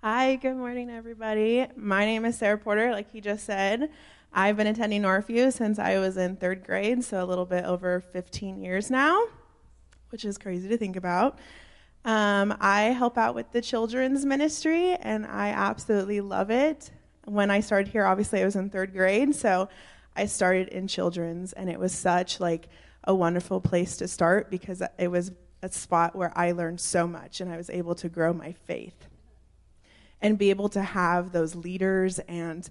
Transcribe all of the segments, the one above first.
Hi, good morning, everybody. My name is Sarah Porter, like he just said. I've been attending Northview since I was in third grade, so a little bit over 15 years now, which is crazy to think about. Um, I help out with the children's ministry, and I absolutely love it. When I started here, obviously I was in third grade, so I started in children's, and it was such like a wonderful place to start because it was a spot where I learned so much, and I was able to grow my faith and be able to have those leaders and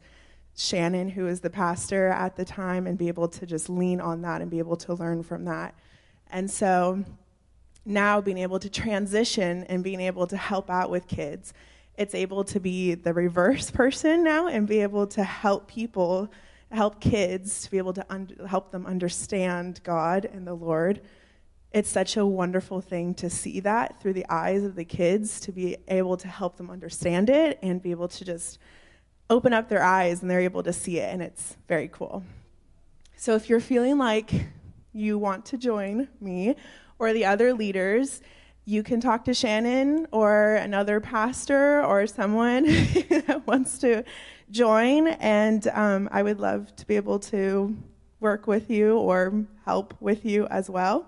Shannon, who was the pastor at the time, and be able to just lean on that and be able to learn from that. And so now being able to transition and being able to help out with kids, it's able to be the reverse person now and be able to help people, help kids to be able to un- help them understand God and the Lord. It's such a wonderful thing to see that through the eyes of the kids, to be able to help them understand it and be able to just open up their eyes and they're able to see it, and it's very cool. So if you're feeling like you want to join me or the other leaders, you can talk to Shannon or another pastor or someone that wants to join, and um, I would love to be able to work with you or help with you as well.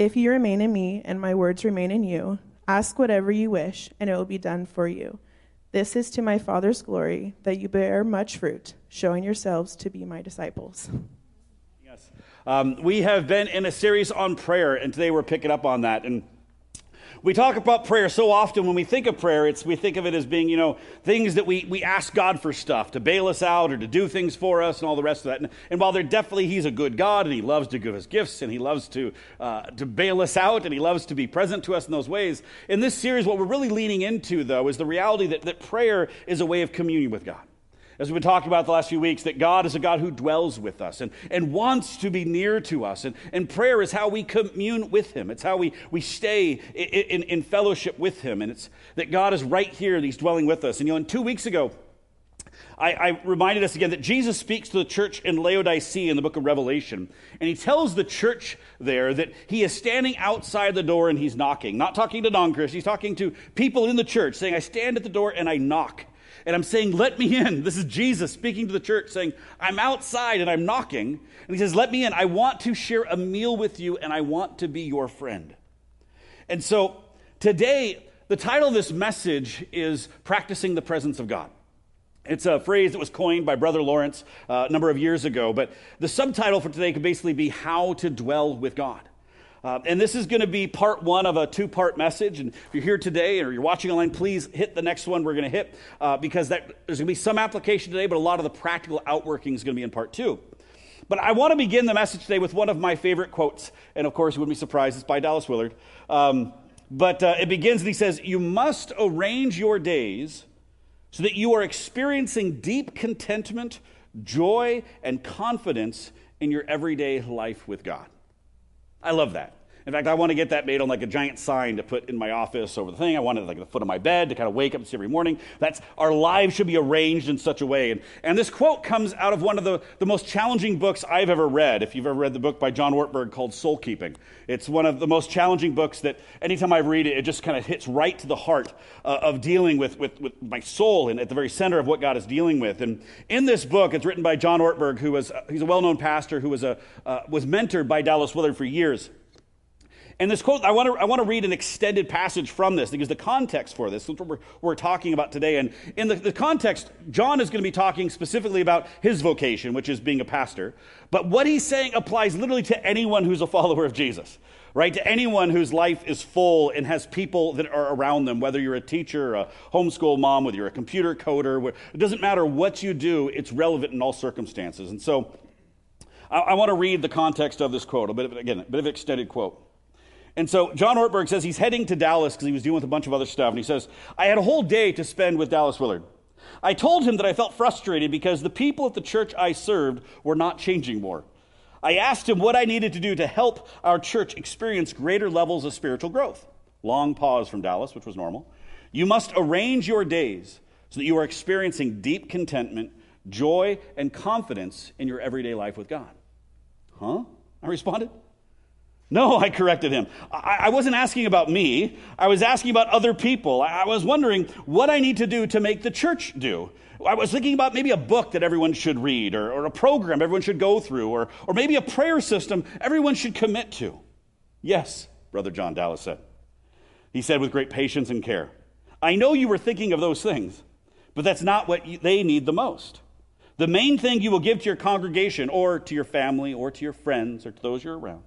If you remain in me and my words remain in you, Ask whatever you wish, and it will be done for you. This is to my Father's glory, that you bear much fruit, showing yourselves to be my disciples. Yes. Um, we have been in a series on prayer, and today we're picking up on that. And we talk about prayer so often when we think of prayer, it's, we think of it as being, you know, things that we, we ask God for stuff, to bail us out or to do things for us and all the rest of that. And, and while they're definitely, He's a good God and He loves to give us gifts and He loves to, uh, to bail us out and He loves to be present to us in those ways. In this series, what we're really leaning into, though, is the reality that, that prayer is a way of communion with God as we've been talking about the last few weeks, that God is a God who dwells with us and, and wants to be near to us. And, and prayer is how we commune with Him. It's how we, we stay in, in, in fellowship with Him. And it's that God is right here and He's dwelling with us. And you know, and two weeks ago, I, I, reminded us again that Jesus speaks to the church in Laodicea in the book of Revelation. And he tells the church there that he is standing outside the door and he's knocking. Not talking to non Christians, he's talking to people in the church, saying, I stand at the door and I knock and I'm saying, Let me in. This is Jesus speaking to the church, saying, I'm outside and I'm knocking. And he says, Let me in. I want to share a meal with you and I want to be your friend. And so today, the title of this message is Practicing the Presence of God. It's a phrase that was coined by Brother Lawrence uh, a number of years ago, but the subtitle for today could basically be How to Dwell with God. Uh, and this is going to be part one of a two part message. And if you're here today or you're watching online, please hit the next one we're going to hit uh, because that, there's going to be some application today, but a lot of the practical outworking is going to be in part two. But I want to begin the message today with one of my favorite quotes. And of course, you wouldn't be surprised, it's by Dallas Willard. Um, but uh, it begins and he says, You must arrange your days so that you are experiencing deep contentment, joy, and confidence in your everyday life with God. I love that. In fact, I want to get that made on like a giant sign to put in my office over the thing. I want it like at the foot of my bed to kind of wake up and see every morning. That's our lives should be arranged in such a way. And, and this quote comes out of one of the, the most challenging books I've ever read. If you've ever read the book by John Ortberg called Soul Keeping, it's one of the most challenging books that anytime I read it, it just kind of hits right to the heart uh, of dealing with, with, with my soul and at the very center of what God is dealing with. And in this book, it's written by John Ortberg, who was he's a well-known pastor who was a uh, was mentored by Dallas Willard for years. And this quote, I want to, I want to read an extended passage from this because the context for this, what we're, we're talking about today. And in the, the context, John is going to be talking specifically about his vocation, which is being a pastor. But what he's saying applies literally to anyone who's a follower of Jesus, right? To anyone whose life is full and has people that are around them, whether you're a teacher, a homeschool mom, whether you're a computer coder, it doesn't matter what you do, it's relevant in all circumstances. And so I, I want to read the context of this quote, a bit of, again, a bit of an extended quote. And so John Ortberg says he's heading to Dallas because he was dealing with a bunch of other stuff. And he says, I had a whole day to spend with Dallas Willard. I told him that I felt frustrated because the people at the church I served were not changing more. I asked him what I needed to do to help our church experience greater levels of spiritual growth. Long pause from Dallas, which was normal. You must arrange your days so that you are experiencing deep contentment, joy, and confidence in your everyday life with God. Huh? I responded. No, I corrected him. I, I, wasn't asking about me. I was asking about other people. I, I was wondering what I need to do to make the church do. I was thinking about maybe a book that everyone should read, or, or a program everyone should go through, or, or maybe a prayer system everyone should commit to. Yes, Brother John Dallas said. He said with great patience and care, I know you were thinking of those things, but that's not what you, they need the most. The main thing you will give to your congregation, or to your family, or to your friends, or to those you're around,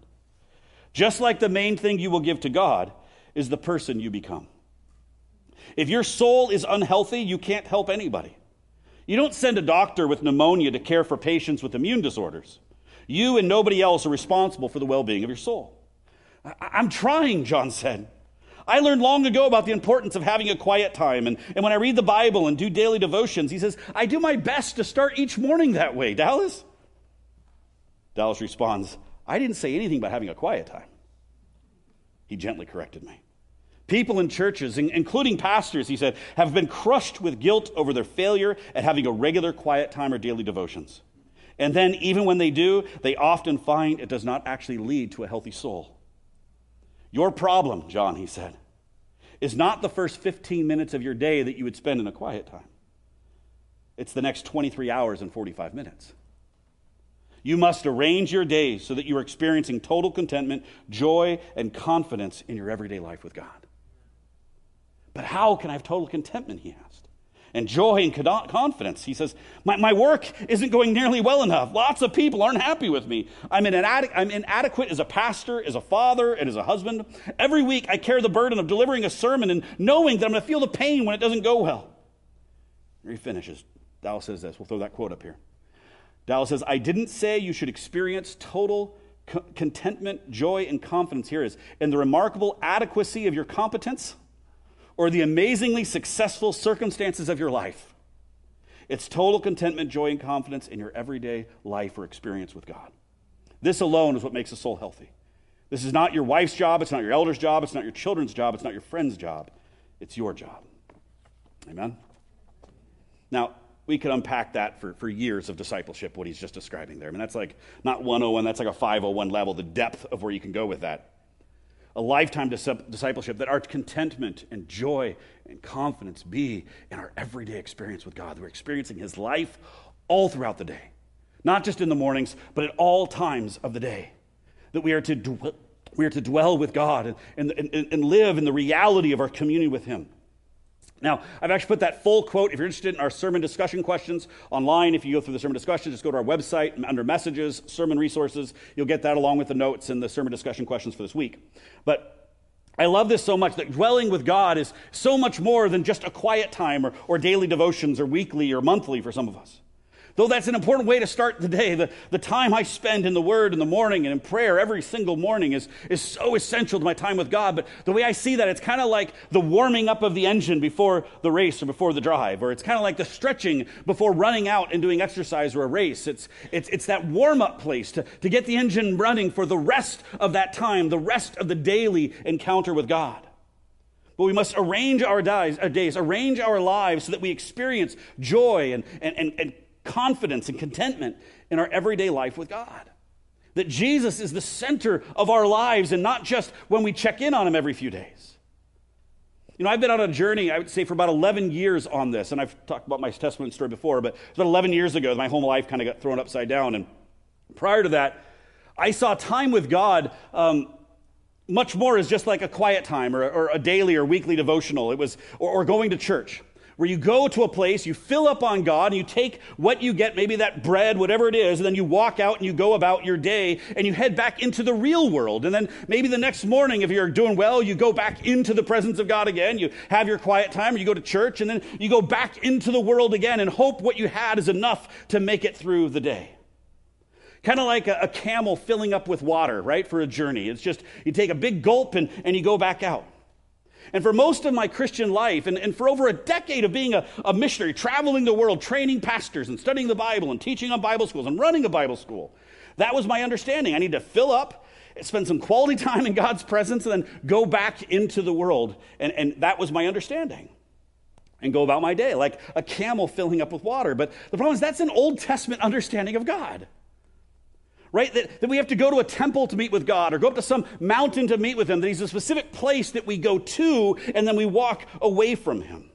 just like the main thing you will give to God, is the person you become. If your soul is unhealthy, you can't help anybody. You don't send a doctor with pneumonia to care for patients with immune disorders. You and nobody else are responsible for the well being of your soul. I- am trying, John said. I learned long ago about the importance of having a quiet time. And, and when I read the Bible and do daily devotions, he says, I do my best to start each morning that way. Dallas? Dallas responds, I didn't say anything about having a quiet time. He gently corrected me. People in churches, including pastors, he said, have been crushed with guilt over their failure at having a regular quiet time or daily devotions. And then, even when they do, they often find it does not actually lead to a healthy soul. Your problem, John, he said, is not the first 15 minutes of your day that you would spend in a quiet time. It's the next 23 hours and 45 minutes. You must arrange your days so that you are experiencing total contentment, joy, and confidence in your everyday life with God. But how can I have total contentment? He asked. And joy and confidence. He says, my, my work isn't going nearly well enough. Lots of people aren't happy with me. I'm, inade- I'm inadequate as a pastor, as a father, and as a husband. Every week I carry the burden of delivering a sermon and knowing that I'm going to feel the pain when it doesn't go well. He finishes. Dallas says this. We'll throw that quote up here. Dallas says, I didn't say you should experience total co- contentment, joy, and confidence. Here is in the remarkable adequacy of your competence or the amazingly successful circumstances of your life. It's total contentment, joy, and confidence in your everyday life or experience with God. This alone is what makes a soul healthy. This is not your wife's job, it's not your elder's job, it's not your children's job, it's not your friend's job. It's your job. Amen? Now, we could unpack that for, for years of discipleship, what he's just describing there. I mean, that's like not 101, that's like a 501 level, the depth of where you can go with that a lifetime discipleship, that our contentment and joy and confidence be in our everyday experience with God. We're experiencing His life all throughout the day, not just in the mornings, but at all times of the day. That we are to, dwell, we are to dwell with God and, and, and live in the reality of our communion with Him. Now, I've actually put that full quote. If you're interested in our sermon discussion questions online, if you go through the sermon discussion, just go to our website under messages, sermon resources. You'll get that along with the notes and the sermon discussion questions for this week. But I love this so much that dwelling with God is so much more than just a quiet time or, or daily devotions or weekly or monthly for some of us. Though that's an important way to start the day, the, the time I spend in the Word in the morning and in prayer every single morning is, is so essential to my time with God. But the way I see that, it's kind of like the warming up of the engine before the race or before the drive, or it's kind of like the stretching before running out and doing exercise or a race. It's, it's, it's that warm up place to, to get the engine running for the rest of that time, the rest of the daily encounter with God. But we must arrange our days, arrange our lives so that we experience joy and, and, and, and confidence and contentment in our everyday life with God. That Jesus is the center of our lives and not just when we check in on Him every few days. You know, I've been on a journey, I would say, for about 11 years on this, and I've talked about my testimony story before, but about 11 years ago, my whole life kind of got thrown upside down. And prior to that, I saw time with God um, much more as just like a quiet time or, or, a daily or weekly devotional. It was, or, or going to church where you go to a place, you fill up on God, and you take what you get, maybe that bread, whatever it is, and then you walk out and you go about your day and you head back into the real world. And then maybe the next morning, if you're doing well, you go back into the presence of God again. You have your quiet time, or you go to church, and then you go back into the world again and hope what you had is enough to make it through the day. Kind of like a, a, camel filling up with water, right, for a journey. It's just you take a big gulp and, and you go back out. And for most of my Christian life, and, and for over a decade of being a, a missionary, traveling the world, training pastors and studying the Bible and teaching on Bible schools and running a Bible school, that was my understanding. I need to fill up, spend some quality time in God's presence, and then go back into the world. And, and that was my understanding. And go about my day like a camel filling up with water. But the problem is, that's an Old Testament understanding of God right? That, that we have to go to a temple to meet with God or go up to some mountain to meet with Him, that He's a specific place that we go to and then we walk away from Him.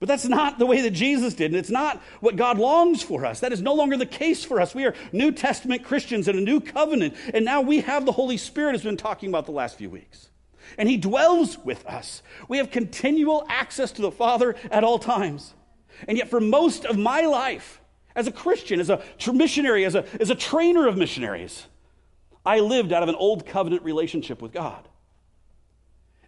But that's not the way that Jesus did, and it's not what God longs for us. That is no longer the case for us. We are New Testament Christians in a new covenant, and now we have the Holy Spirit, as we've been talking about the last few weeks. And He dwells with us. We have continual access to the Father at all times. And yet, for most of my life, as a Christian, as a missionary, as a, as a trainer of missionaries, I lived out of an old covenant relationship with God.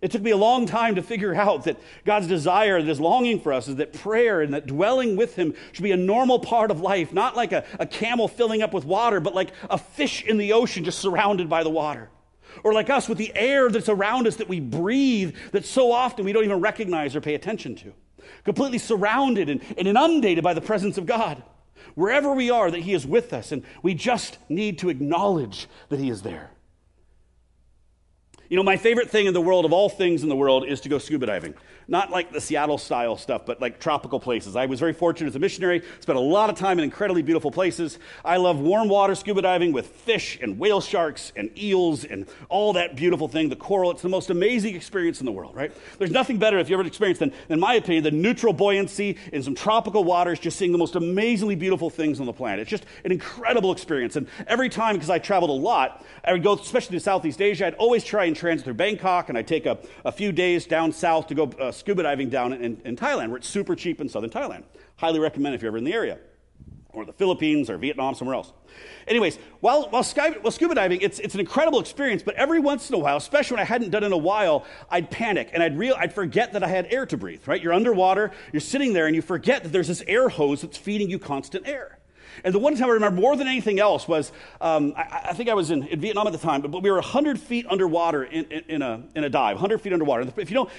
It took me a long time to figure out that God's desire, this longing for us, is that prayer and that dwelling with Him should be a normal part of life, not like a, a camel filling up with water, but like a fish in the ocean just surrounded by the water. Or like us with the air that's around us that we breathe, that so often we don't even recognize or pay attention to. Completely surrounded and inundated by the presence of God. Wherever we are, that He is with us, and we just need to acknowledge that He is there. You know, my favorite thing in the world, of all things in the world, is to go scuba diving. Not like the Seattle style stuff, but like tropical places. I was very fortunate as a missionary, spent a lot of time in incredibly beautiful places. I love warm water scuba diving with fish and whale sharks and eels and all that beautiful thing, the coral. It's the most amazing experience in the world, right? There's nothing better, if you ever experienced, than, in my opinion, the neutral buoyancy in some tropical waters, just seeing the most amazingly beautiful things on the planet. It's just an incredible experience. And every time, because I traveled a lot, I would go, especially to Southeast Asia, I'd always try and transit through Bangkok, and I take a, a few days down south to go uh, scuba diving down in, in Thailand, where it's super cheap in southern Thailand. Highly recommend if you're ever in the area, or the Philippines, or Vietnam, somewhere else. Anyways, while, while, sky, while scuba diving, it's, it's an incredible experience, but every once in a while, especially when I hadn't done it in a while, I'd panic and I'd, real, I'd forget that I had air to breathe, right? You're underwater, you're sitting there, and you forget that there's this air hose that's feeding you constant air. And the one time I remember more than anything else was um, I, I, think I was in, in, Vietnam at the time, but, we were 100 feet underwater in, in, in, a, in a dive, 100 feet underwater. If you don't,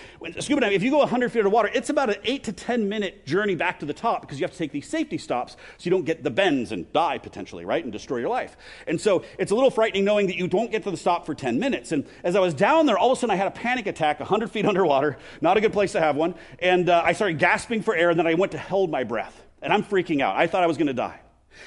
scuba diving, if you go 100 feet underwater, it's about an 8 to 10 minute journey back to the top because you have to take these safety stops so you don't get the bends and die potentially, right, and destroy your life. And so it's a little frightening knowing that you don't get to the stop for 10 minutes. And as I was down there, all of a sudden I had a panic attack 100 feet underwater, not a good place to have one. And uh, I started gasping for air, and then I went to hold my breath. And I'm freaking out. I thought I was going to die.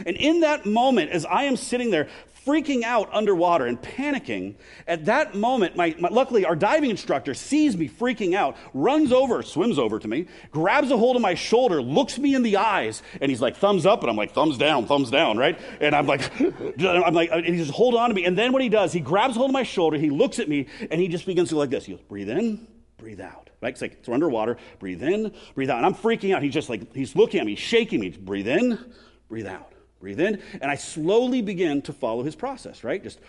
And in that moment, as I am sitting there freaking out underwater and panicking, at that moment, my, my, luckily our diving instructor sees me freaking out, runs over, swims over to me, grabs a hold of my shoulder, looks me in the eyes, and he's like, thumbs up, and I'm like, thumbs down, thumbs down, right? And I'm like, I'm like, and he just hold on to me. And then what he does, he grabs hold of my shoulder, he looks at me, and he just begins to go like this. He goes, breathe in, breathe out. Right? It's like it's underwater. Breathe in, breathe out. And I'm freaking out. He's just like, he's looking at me, shaking me. Breathe in, breathe out. Breathe in, and I slowly begin to follow his process, right? Just,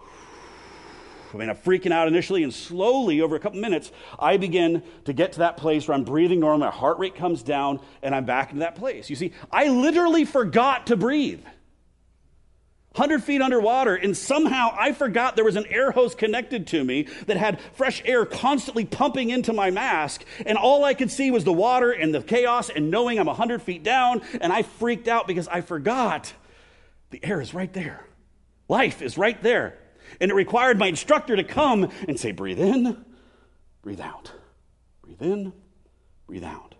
I mean, I'm freaking out initially, and slowly, over a couple minutes, I begin to get to that place where I'm breathing normal, my heart rate comes down, and I'm back in that place. You see, I literally forgot to breathe. 100 feet underwater, and somehow I forgot there was an air hose connected to me that had fresh air constantly pumping into my mask, and all I could see was the water and the chaos and knowing I'm 100 feet down, and I freaked out because I forgot the air is right there. Life is right there. And it required my instructor to come and say, breathe in, breathe out. Breathe in, breathe out.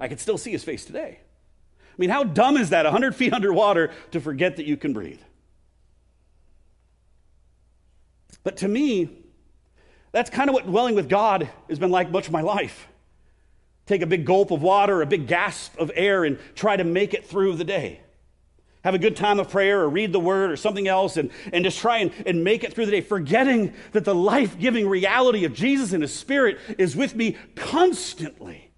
I could still see his face today. I mean, how dumb is that, 100 feet underwater, to forget that you can breathe? But to me, that's kind of what dwelling with God has been like much of my life. Take a big gulp of water, a big gasp of air, and try to make it through the day. Have a good time of prayer or read the word or something else and, and just try and, and make it through the day, forgetting that the life giving reality of Jesus and His Spirit is with me constantly.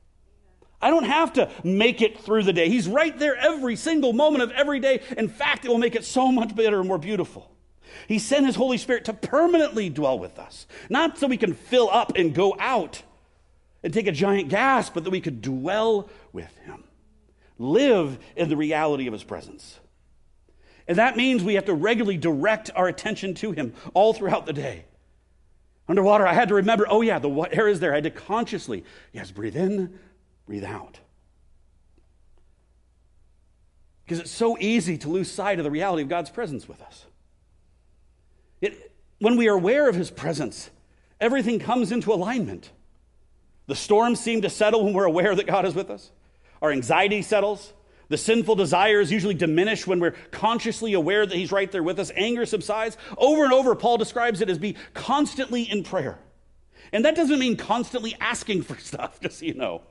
I don't have to make it through the day. He's right there every single moment of every day. In fact, it will make it so much better and more beautiful. He sent His Holy Spirit to permanently dwell with us, not so we can fill up and go out and take a giant gasp, but that we could dwell with Him, live in the reality of His presence. And that means we have to regularly direct our attention to Him all throughout the day. Underwater, I had to remember oh, yeah, the air is there. I had to consciously, yes, breathe in, breathe out. Because it's so easy to lose sight of the reality of God's presence with us. It, when we are aware of His presence, everything comes into alignment. The storms seem to settle when we're aware that God is with us. Our anxiety settles. The sinful desires usually diminish when we're consciously aware that He's right there with us. Anger subsides. Over and over, Paul describes it as be constantly in prayer. And that doesn't mean constantly asking for stuff, just so you know.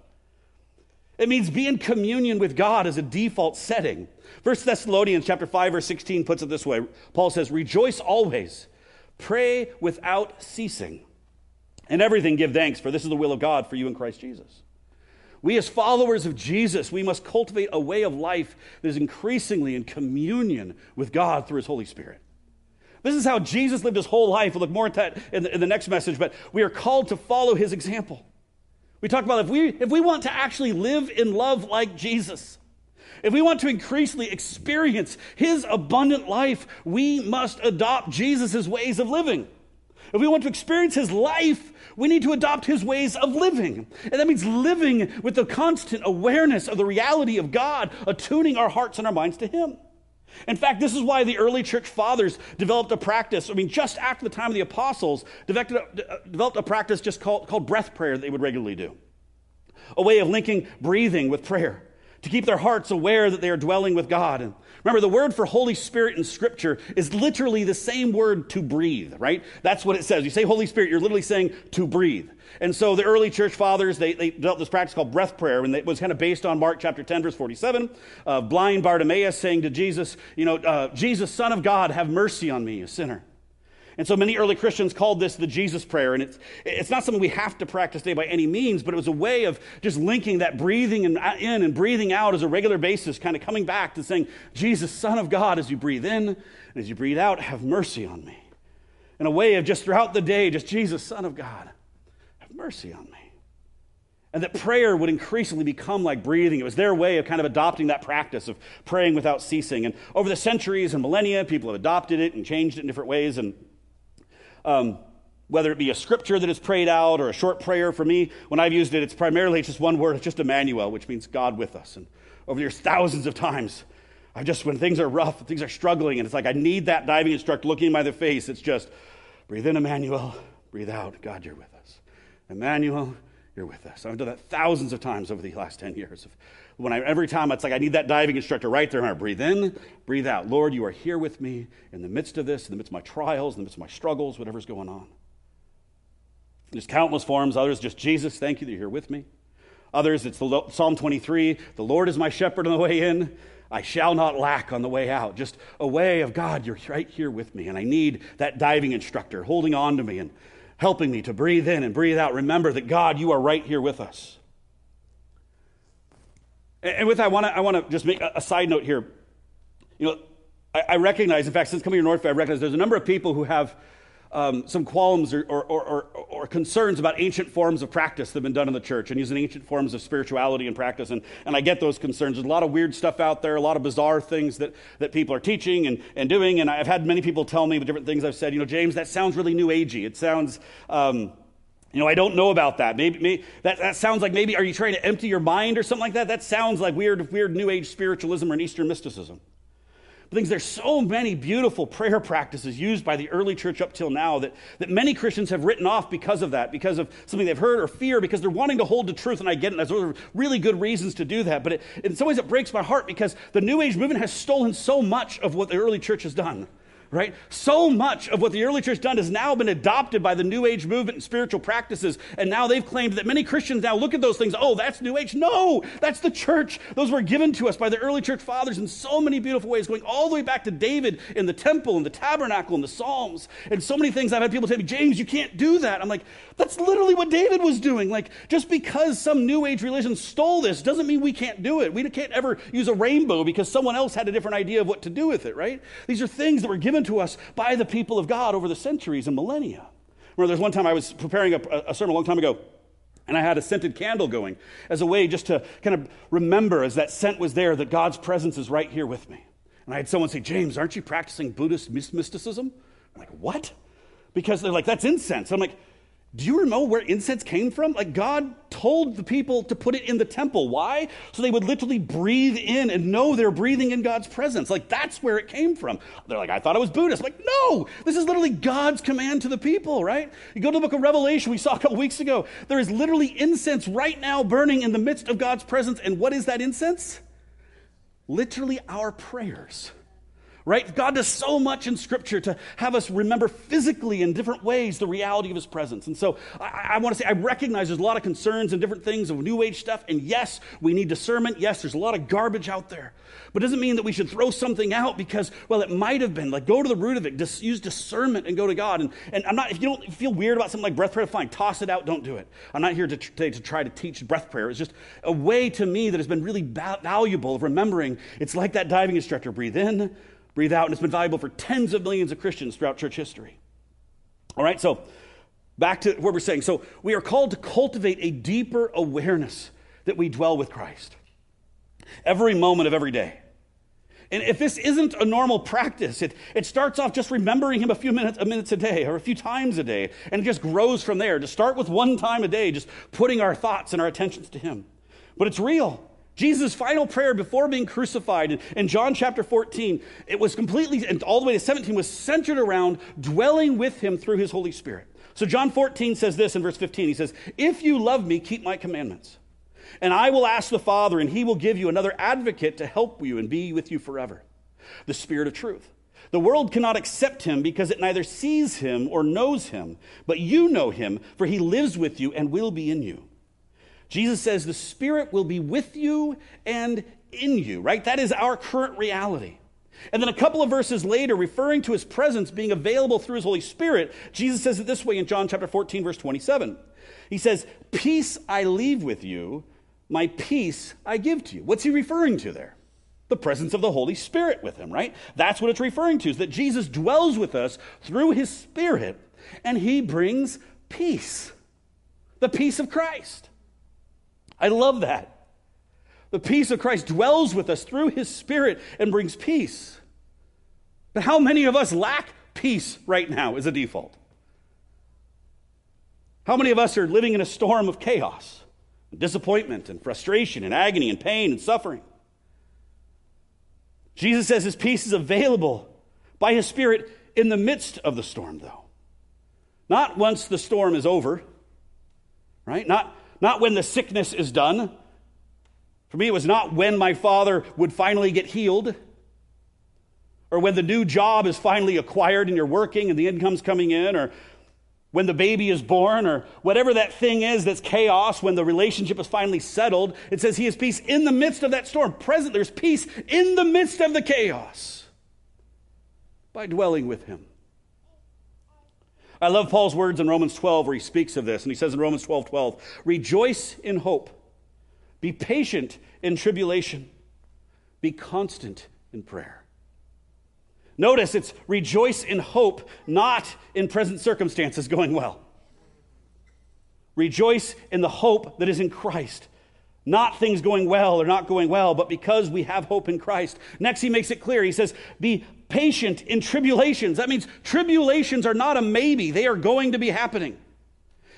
It means be in communion with God as a default setting. First Thessalonians chapter 5 verse 16 puts it this way. Paul says, "Rejoice always, pray without ceasing, and everything give thanks, for this is the will of God for you in Christ Jesus." We, as followers of Jesus, we must cultivate a way of life that is increasingly in communion with God through His Holy Spirit. This is how Jesus lived his whole life. We'll look more at that in the, in the next message, but we are called to follow his example. We talk about if we, if we want to actually live in love like Jesus, if we want to increasingly experience his abundant life, we must adopt Jesus' ways of living. If we want to experience his life, we need to adopt his ways of living. And that means living with the constant awareness of the reality of God, attuning our hearts and our minds to him. In fact, this is why the early church fathers developed a practice. I mean, just after the time of the apostles, developed a, uh, developed a practice just called, called breath prayer that they would regularly do. A way of linking breathing with prayer to keep their hearts aware that they are dwelling with God. And remember, the word for Holy Spirit in Scripture is literally the same word to breathe, right? That's what it says. You say Holy Spirit, you're literally saying to breathe. And so the early church fathers, they, they developed this practice called breath prayer, and it was kind of based on Mark chapter 10, verse 47, of blind Bartimaeus saying to Jesus, you know, uh, Jesus, Son of God, have mercy on me, a sinner. And so many early Christians called this the Jesus prayer. And it's, it's not something we have to practice today by any means, but it was a way of just linking that breathing in and breathing out as a regular basis, kind of coming back to saying, Jesus, Son of God, as you breathe in and as you breathe out, have mercy on me. In a way of just throughout the day, just Jesus, Son of God, have mercy on me. And that prayer would increasingly become like breathing. It was their way of kind of adopting that practice of praying without ceasing. And over the centuries and millennia, people have adopted it and changed it in different ways. And um, whether it be a scripture that is prayed out or a short prayer for me, when I've used it, it's primarily just one word. It's just Emmanuel, which means God with us. And over the years, thousands of times, I just, when things are rough, things are struggling, and it's like I need that diving instructor looking by the face. It's just breathe in, Emmanuel, breathe out, God, you're with us. Emmanuel, you're with us. I've done that thousands of times over the last 10 years of when I, every time it's like I need that diving instructor right there. I breathe in, breathe out. Lord, you are here with me in the midst of this, in the midst of my trials, in the midst of my struggles, whatever's going on. There's countless forms. Others, just Jesus, thank you that you're here with me. Others, it's the, Psalm 23 The Lord is my shepherd on the way in. I shall not lack on the way out. Just a way of God, you're right here with me. And I need that diving instructor holding on to me and helping me to breathe in and breathe out. Remember that God, you are right here with us. And with that, I want to I want to just make a, side note here. You know, I, I, recognize, in fact, since coming to Northview, I recognize there's a number of people who have um, some qualms or, or, or, or, concerns about ancient forms of practice that have been done in the church and using ancient forms of spirituality and practice. And, and I get those concerns. There's a lot of weird stuff out there, a lot of bizarre things that, that people are teaching and, and doing. And I've had many people tell me different things I've said. You know, James, that sounds really new agey. It sounds. Um, you know, I don't know about that. Maybe, maybe, that, that sounds like maybe are you trying to empty your mind or something like that? That sounds like weird, weird New Age spiritualism or an Eastern mysticism. But things there's so many beautiful prayer practices used by the early church up till now that, that many Christians have written off because of that, because of something they've heard or fear, because they're wanting to hold to truth. And I get it. Those are really good reasons to do that. But it, in some ways, it breaks my heart because the New Age movement has stolen so much of what the early church has done right? So much of what the early church done has now been adopted by the New Age movement and spiritual practices, and now they've claimed that many Christians now look at those things, oh, that's New Age. No, that's the church. Those were given to us by the early church fathers in so many beautiful ways, going all the way back to David in the temple and the tabernacle and the Psalms, and so many things. I've had people tell me, James, you can't do that. I'm like, that's literally what David was doing. Like, just because some New Age religion stole this doesn't mean we can't do it. We can't ever use a rainbow because someone else had a different idea of what to do with it, right? These are things that were given to us by the people of God over the centuries and millennia. Remember, there's one time I was preparing a, a sermon a long time ago, and I had a scented candle going as a way just to kind of remember, as that scent was there, that God's presence is right here with me. And I had someone say, James, aren't you practicing Buddhist mysticism? I'm like, what? Because they're like, that's incense. I'm like, do you know where incense came from? Like, God told the people to put it in the temple. Why? So they would literally breathe in and know they're breathing in God's presence. Like, that's where it came from. They're like, I thought it was Buddhist. I'm like, no, this is literally God's command to the people, right? You go to the book of Revelation, we saw a couple weeks ago, there is literally incense right now burning in the midst of God's presence. And what is that incense? Literally our prayers right? God does so much in Scripture to have us remember physically in different ways the reality of His presence. And so I, I want to say, I recognize there's a lot of concerns and different things of New Age stuff. And yes, we need discernment. Yes, there's a lot of garbage out there. But it doesn't mean that we should throw something out because, well, it might have been. Like, go to the root of it. Use discernment and go to God. And, and I'm not, if you don't feel weird about something like breath prayer, fine, toss it out, don't do it. I'm not here to, to, to try to teach breath prayer. It's just a way to me that has been really valuable of remembering it's like that diving instructor breathe in, breathe out, and it's been valuable for tens of millions of Christians throughout church history. All right, so back to what we're saying. So we are called to cultivate a deeper awareness that we dwell with Christ every moment of every day. And if this isn't a normal practice, it, it starts off just remembering him a few minutes, a minutes a day or a few times a day, and it just grows from there. To start with one time a day, just putting our thoughts and our attentions to him. But it's real. Jesus' final prayer before being crucified in John chapter 14, it was completely, and all the way to 17, was centered around dwelling with him through his Holy Spirit. So John 14 says this in verse 15. He says, If you love me, keep my commandments. And I will ask the Father, and he will give you another advocate to help you and be with you forever the Spirit of truth. The world cannot accept him because it neither sees him or knows him, but you know him, for he lives with you and will be in you. Jesus says the Spirit will be with you and in you, right? That is our current reality. And then a couple of verses later, referring to his presence being available through his Holy Spirit, Jesus says it this way in John chapter 14, verse 27. He says, Peace I leave with you, my peace I give to you. What's he referring to there? The presence of the Holy Spirit with him, right? That's what it's referring to, is that Jesus dwells with us through his Spirit, and he brings peace, the peace of Christ. I love that. The peace of Christ dwells with us through his Spirit and brings peace. But how many of us lack peace right now as a default? How many of us are living in a storm of chaos, disappointment, and frustration, and agony, and pain, and suffering? Jesus says his peace is available by his Spirit in the midst of the storm, though. Not once the storm is over, right? Not not when the sickness is done. For me, it was not when my father would finally get healed or when the new job is finally acquired and you're working and the income's coming in or when the baby is born or whatever that thing is that's chaos when the relationship is finally settled. It says he has peace in the midst of that storm. Present there's peace in the midst of the chaos by dwelling with him I love Paul's words in Romans 12 where he speaks of this. And he says in Romans 12 12, rejoice in hope, be patient in tribulation, be constant in prayer. Notice it's rejoice in hope, not in present circumstances going well. Rejoice in the hope that is in Christ. Not things going well or not going well, but because we have hope in Christ. Next, he makes it clear. He says, Be patient in tribulations. That means tribulations are not a maybe, they are going to be happening.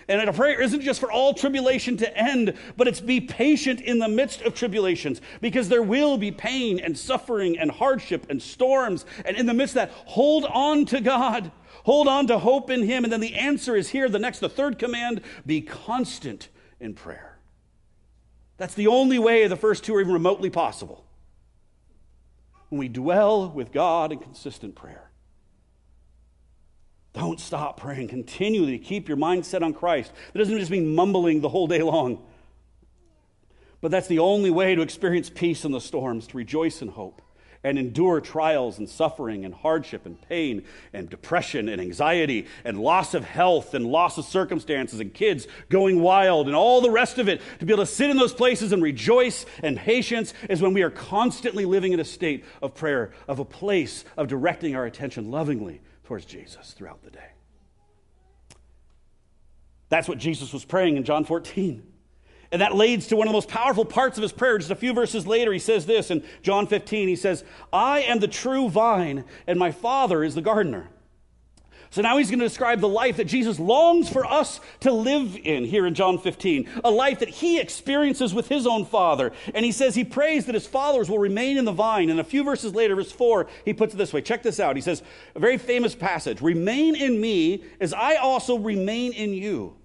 And a prayer isn't just for all tribulation to end, but it's be patient in the midst of tribulations because there will be pain and suffering and hardship and storms. And in the midst of that, hold on to God. Hold on to hope in Him. And then the answer is here the next, the third command be constant in prayer. That's the only way the first two are even remotely possible when we dwell with God in consistent prayer. Don't stop praying. Continually keep your mind set on Christ. That doesn't just mean mumbling the whole day long. But that's the only way to experience peace in the storms, to rejoice in hope and endure trials and suffering and hardship and pain and depression and anxiety and loss of health and loss of circumstances and kids going wild and all the rest of it, to be able to sit in those places and rejoice and patience is when we are constantly living in a state of prayer, of a place of directing our attention lovingly towards Jesus throughout the day. That's what Jesus was praying in John 14. And that leads to one of the most powerful parts of his prayer. Just a few verses later, he says this in John 15. He says, I am the true vine, and my Father is the gardener. So now he's going to describe the life that Jesus longs for us to live in here in John 15, a life that he experiences with his own Father. And he says he prays that his followers will remain in the vine. And a few verses later, verse 4, he puts it this way. Check this out. He says, a very famous passage Remain in me as I also remain in you.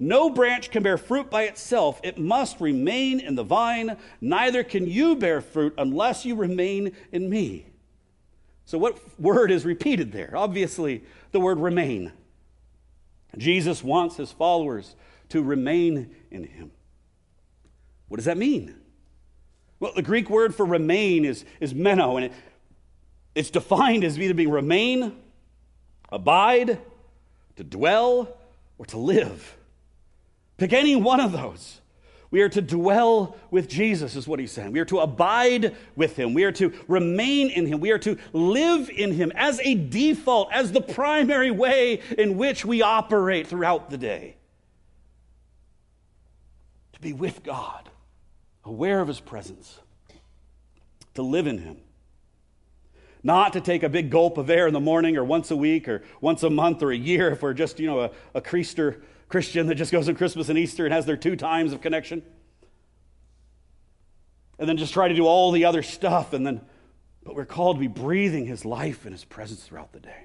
No branch can bear fruit by itself, it must remain in the vine. Neither can you bear fruit unless you remain in me. So, what word is repeated there? Obviously, the word remain. Jesus wants his followers to remain in him. What does that mean? Well, the Greek word for remain is, is meno, and it, it's defined as either being remain, abide, to dwell, or to live. Pick any one of those. We are to dwell with Jesus, is what he's saying. We are to abide with him. We are to remain in him. We are to live in him as a default, as the primary way in which we operate throughout the day. To be with God, aware of his presence, to live in him. Not to take a big gulp of air in the morning or once a week or once a month or a year if we're just, you know, a, a Creaster Christian that just goes on Christmas and Easter and has their two times of connection. And then just try to do all the other stuff. And then, but we're called to be breathing his life and his presence throughout the day.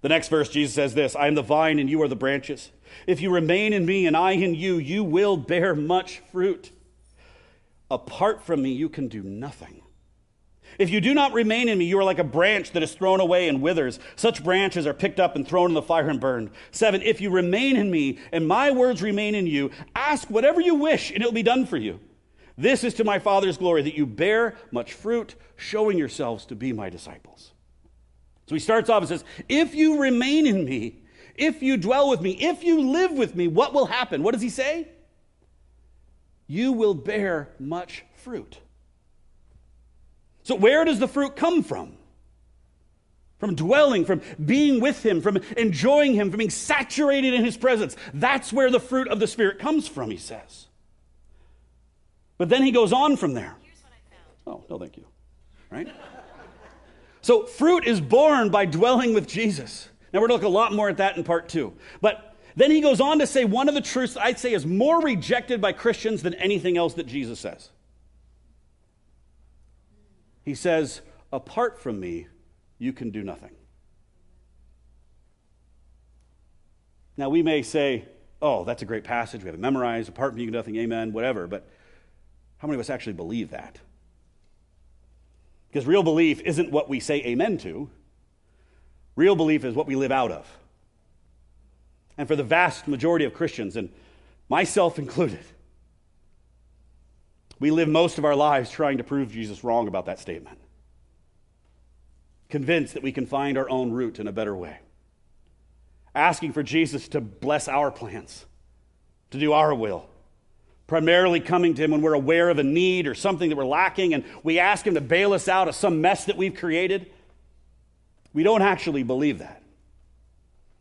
The next verse, Jesus says this I am the vine and you are the branches. If you remain in me and I in you, you will bear much fruit. Apart from me, you can do nothing. If you do not remain in me, you are like a branch that is thrown away and withers. Such branches are picked up and thrown in the fire and burned. Seven, if you remain in me and my words remain in you, ask whatever you wish and it will be done for you. This is to my Father's glory that you bear much fruit, showing yourselves to be my disciples. So he starts off and says, If you remain in me, if you dwell with me, if you live with me, what will happen? What does he say? You will bear much fruit. So, where does the fruit come from? From dwelling, from being with Him, from enjoying Him, from being saturated in His presence. That's where the fruit of the Spirit comes from, he says. But then he goes on from there. Oh, no, thank you. Right? so, fruit is born by dwelling with Jesus. Now, we're going to look a lot more at that in part two. But then he goes on to say one of the truths I'd say is more rejected by Christians than anything else that Jesus says. He says, Apart from me, you can do nothing. Now, we may say, Oh, that's a great passage. We have it memorized. Apart from you, can do nothing. Amen. Whatever. But how many of us actually believe that? Because real belief isn't what we say amen to, real belief is what we live out of. And for the vast majority of Christians, and myself included, we live most of our lives trying to prove Jesus wrong about that statement, convinced that we can find our own route in a better way, asking for Jesus to bless our plans, to do our will. Primarily coming to Him when we're aware of a need or something that we're lacking, and we ask Him to bail us out of some mess that we've created. We don't actually believe that.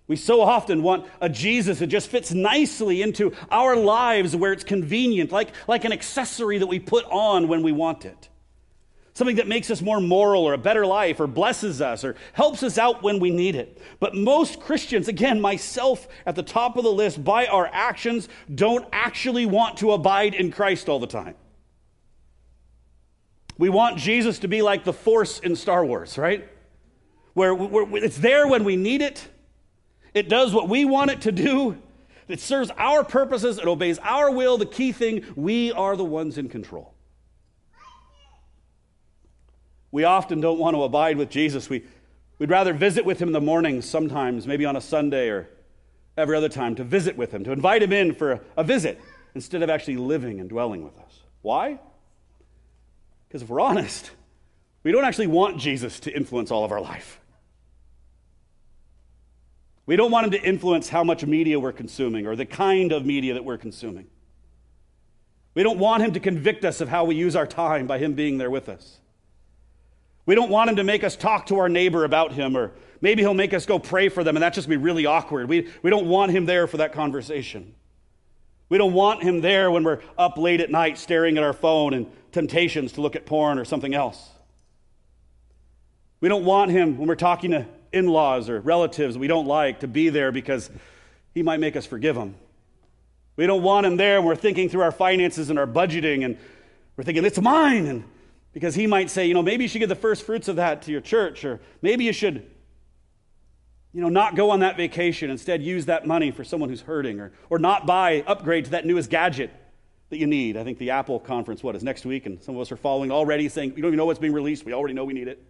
We so often want a Jesus that just fits nicely into our lives where it's convenient, like, like an accessory that we put on when we want it. Something that makes us more moral or a better life or blesses us or helps us out when we need it. But most Christians, again, myself at the top of the list, by our actions, don't actually want to abide in Christ all the time. We want Jesus to be like the Force in Star Wars, right? Where, where it's there when we need it it does what we want it to do. It serves our purposes. It obeys our will. The key thing, we are the ones in control. We often don't want to abide with Jesus. We, we'd rather visit with him in the mornings sometimes, maybe on a Sunday or every other time, to visit with him, to invite him in for a, a visit instead of actually living and dwelling with us. Why? Because if we're honest, we don't actually want Jesus to influence all of our life. We don't want him to influence how much media we're consuming or the kind of media that we're consuming. We don't want him to convict us of how we use our time by him being there with us. We don't want him to make us talk to our neighbor about him, or maybe he'll make us go pray for them, and that's just be really awkward. We, we don't want him there for that conversation. We don't want him there when we're up late at night staring at our phone and temptations to look at porn or something else. We don't want him when we're talking to in laws or relatives we don't like to be there because he might make us forgive him. We don't want him there when we're thinking through our finances and our budgeting and we're thinking, it's mine. And because he might say, you know, maybe you should give the first fruits of that to your church, or maybe you should, you know, not go on that vacation. Instead, use that money for someone who's hurting, or, or not buy, upgrade to that newest gadget that you need. I think the Apple conference, what, is next week, and some of us are following already saying, we don't even know what's being released. We already know we need it.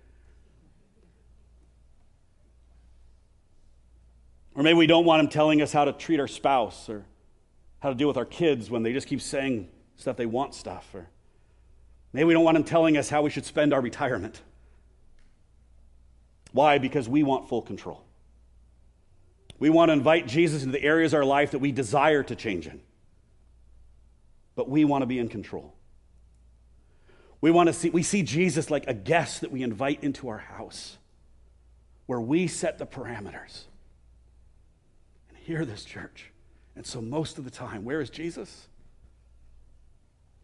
Or maybe we don't want him telling us how to treat our spouse or how to deal with our kids when they just keep saying stuff they want stuff. Or maybe we don't want him telling us how we should spend our retirement. Why? Because we want full control. We want to invite Jesus into the areas of our life that we desire to change in. But we want to be in control. We want to see we see Jesus like a guest that we invite into our house where we set the parameters. Hear this, church. And so, most of the time, where is Jesus?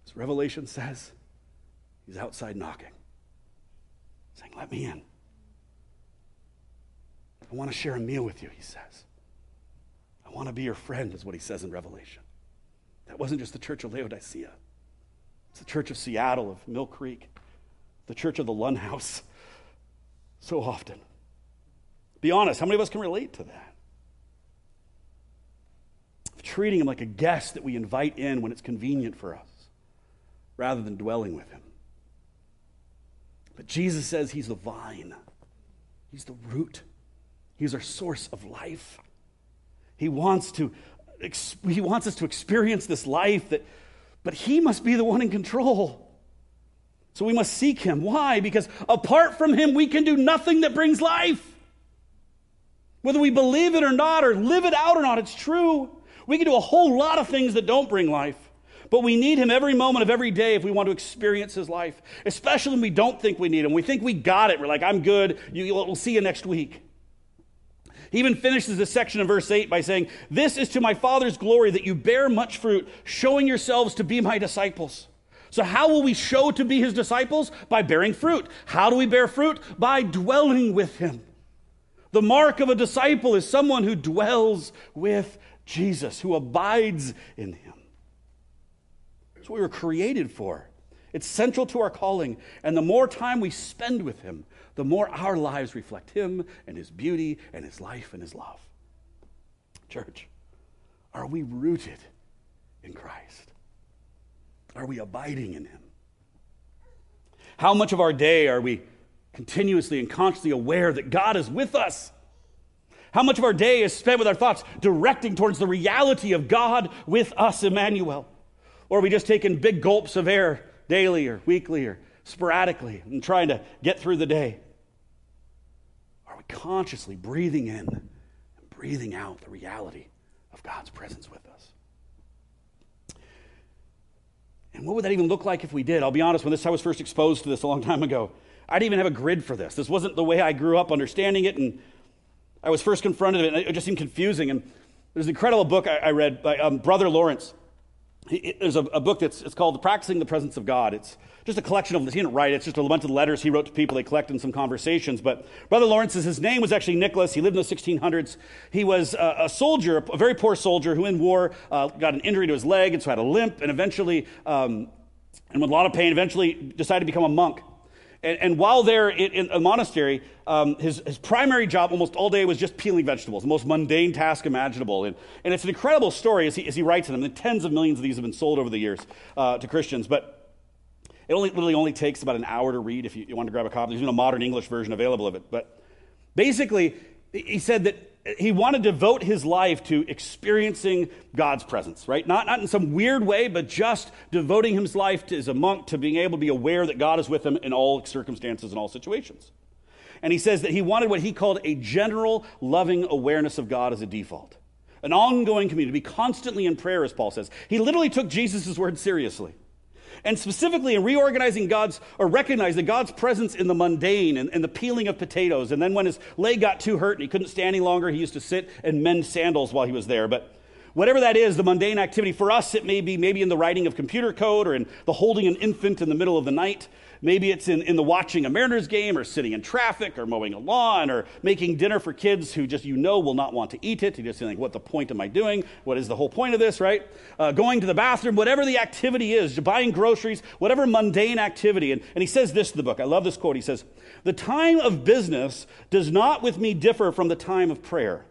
As Revelation says, he's outside knocking, saying, Let me in. I want to share a meal with you, he says. I want to be your friend, is what he says in Revelation. That wasn't just the church of Laodicea, it's the church of Seattle, of Mill Creek, the church of the Lund House. So often. Be honest, how many of us can relate to that? Treating him like a guest that we invite in when it's convenient for us, rather than dwelling with him. But Jesus says he's the vine, he's the root, he's our source of life. He wants to he wants us to experience this life that but he must be the one in control. So we must seek him. Why? Because apart from him we can do nothing that brings life. Whether we believe it or not or live it out or not, it's true. We can do a whole lot of things that don't bring life, but we need Him every moment of every day if we want to experience His life, especially when we don't think we need Him. We think we got it. We're like, I'm good. You, we'll see you next week. He even finishes this section in verse 8 by saying, This is to my Father's glory that you bear much fruit, showing yourselves to be my disciples. So, how will we show to be his disciples? By bearing fruit. How do we bear fruit? By dwelling with him. The mark of a disciple is someone who dwells with Jesus, who abides in him. That's what we were created for. It's central to our calling. And the more time we spend with him, the more our lives reflect him and his beauty and his life and his love. Church, are we rooted in Christ? Are we abiding in him? How much of our day are we continuously and constantly aware that God is with us? How much of our day is spent with our thoughts directing towards the reality of God with us, Emmanuel? Or are we just taking big gulps of air daily or weekly or sporadically and trying to get through the day? Are we consciously breathing in and breathing out the reality of God's presence with us? And what would that even look like if we did? I'll be honest, when this I was first exposed to this a long time ago, I didn't even have a grid for this. This wasn't the way I grew up understanding it, and I was first confronted with it, and it just seemed confusing. And there's an incredible book I, I read by um, Brother Lawrence. He, there's a, a, book that's it's called Practicing the Presence of God. It's just a collection of, he didn't write it, it's just a bunch of letters he wrote to people they collected in some conversations. But Brother Lawrence, his name was actually Nicholas. He lived in the 1600s. He was a, a soldier, a very poor soldier who in war uh, got an injury to his leg and so had a limp and eventually, um, and with a lot of pain, eventually decided to become a monk. And, and while there in, a monastery, um, his, his primary job almost all day was just peeling vegetables, the most mundane task imaginable. And, and it's an incredible story as he, as he writes in them. And tens of millions of these have been sold over the years uh, to Christians. But it only, literally only takes about an hour to read if you, you want to grab a copy. There's a modern English version available of it. But basically, he said that he wanted to devote his life to experiencing God's presence, right? Not, not in some weird way, but just devoting his life to, as a monk to being able to be aware that God is with him in all circumstances and all situations. And he says that he wanted what he called a general loving awareness of God as a default, an ongoing community, to be constantly in prayer, as Paul says. He literally took Jesus' word seriously and specifically in reorganizing God's, or recognizing God's presence in the mundane and, and, the peeling of potatoes. And then when his leg got too hurt and he couldn't stand any longer, he used to sit and mend sandals while he was there. But Whatever that is, the mundane activity, for us, it may be maybe in the writing of computer code or in the holding an infant in the middle of the night. Maybe it's in, in the watching a Mariners game or sitting in traffic or mowing a lawn or making dinner for kids who just you know will not want to eat it. You just think, what the point am I doing? What is the whole point of this, right? Uh, going to the bathroom, whatever the activity is, buying groceries, whatever mundane activity. And, and he says this in the book. I love this quote. He says, The time of business does not with me differ from the time of prayer.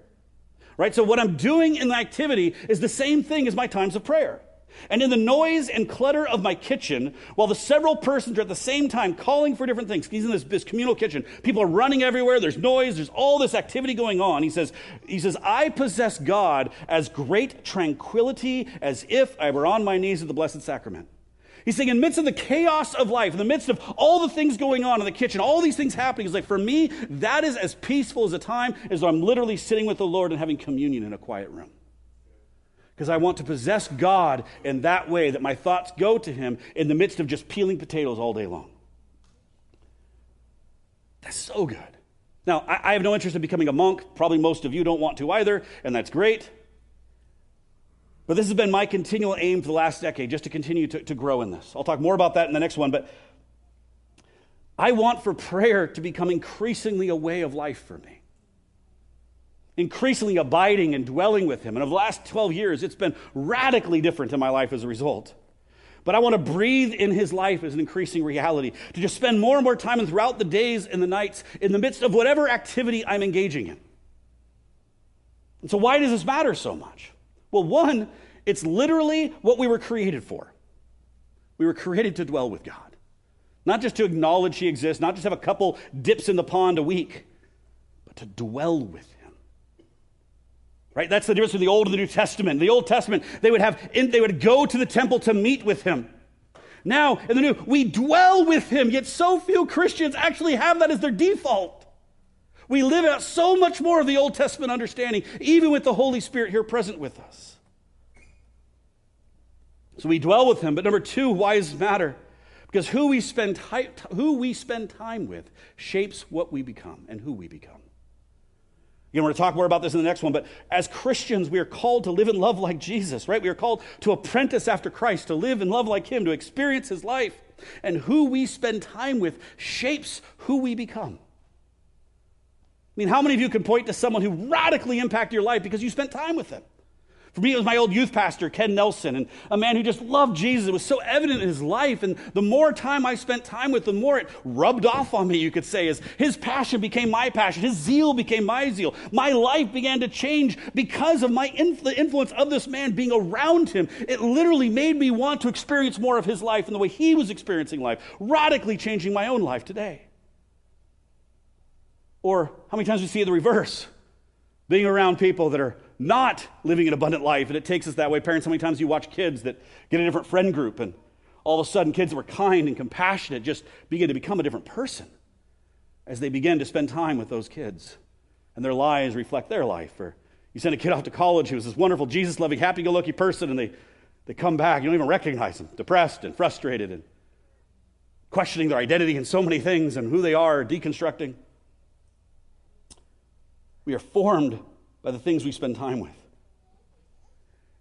Right? So what I'm doing in the activity is the same thing as my times of prayer. And in the noise and clutter of my kitchen, while the several persons are at the same time calling for different things, he's in this, this, communal kitchen. People are running everywhere. There's noise. There's all this activity going on. He says, he says, I possess God as great tranquility as if I were on my knees at the Blessed Sacrament. He's saying, in the midst of the chaos of life, in the midst of all the things going on in the kitchen, all these things happening, he's like, for me, that is as peaceful as a time as I'm literally sitting with the Lord and having communion in a quiet room because I want to possess God in that way that my thoughts go to Him in the midst of just peeling potatoes all day long. That's so good. Now, I, have no interest in becoming a monk. Probably most of you don't want to either, and that's great. But this has been my continual aim for the last decade, just to continue to, to grow in this. I'll talk more about that in the next one, but I want for prayer to become increasingly a way of life for me increasingly abiding and dwelling with Him. And over the last 12 years, it's been radically different in my life as a result. But I want to breathe in His life as an increasing reality, to just spend more and more time and throughout the days and the nights in the midst of whatever activity I'm engaging in. And so, why does this matter so much? Well, one, it's literally what we were created for. We were created to dwell with God, not just to acknowledge He exists, not just have a couple dips in the pond a week, but to dwell with Right? That's the difference between the Old and the New Testament. The Old Testament, they would have in, they would go to the temple to meet with him. Now, in the New, we dwell with him, yet so few Christians actually have that as their default. We live out so much more of the Old Testament understanding, even with the Holy Spirit here present with us. So we dwell with him. But number two, why does it matter? Because who we spend, who we spend time with shapes what we become and who we become. We're going to talk more about this in the next one, but as Christians, we are called to live and love like Jesus, right? We are called to apprentice after Christ, to live and love like Him, to experience His life. And who we spend time with shapes who we become. I mean, how many of you can point to someone who radically impacted your life because you spent time with them? For me, it was my old youth pastor, Ken Nelson, and a man who just loved Jesus. It was so evident in his life. And the more time I spent time with, the more it rubbed off on me, you could say, as his passion became my passion. His zeal became my zeal. My life began to change because of my influ- influence of this man being around him. It literally made me want to experience more of his life and the way he was experiencing life, radically changing my own life today. Or how many times do we see the reverse? Being around people that are not living an abundant life. And it takes us that way. Parents, how many times you watch kids that get a different friend group and all of a sudden kids that were kind and compassionate just begin to become a different person as they begin to spend time with those kids. And their lives reflect their life. Or you send a kid off to college who was this wonderful, Jesus loving, happy go lucky person, and they, they come back. You don't even recognize them, depressed and frustrated and questioning their identity and so many things and who they are, deconstructing. We are formed by the things we spend time with.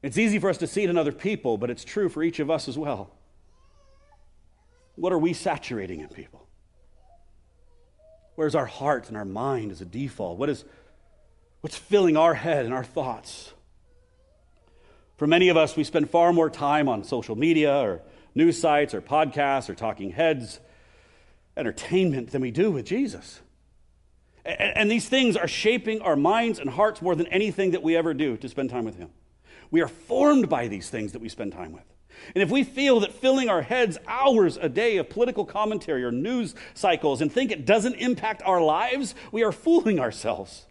It's easy for us to see it in other people, but it's true for each of us as well. What are we saturating in people? Where's our heart and our mind as a default? What is, what's filling our head and our thoughts? For many of us, we spend far more time on social media or news sites or podcasts or talking heads, entertainment than we do with Jesus. And these things are shaping our minds and hearts more than anything that we ever do to spend time with Him. We are formed by these things that we spend time with. And if we feel that filling our heads hours a day of political commentary or news cycles and think it doesn't impact our lives, we are fooling ourselves.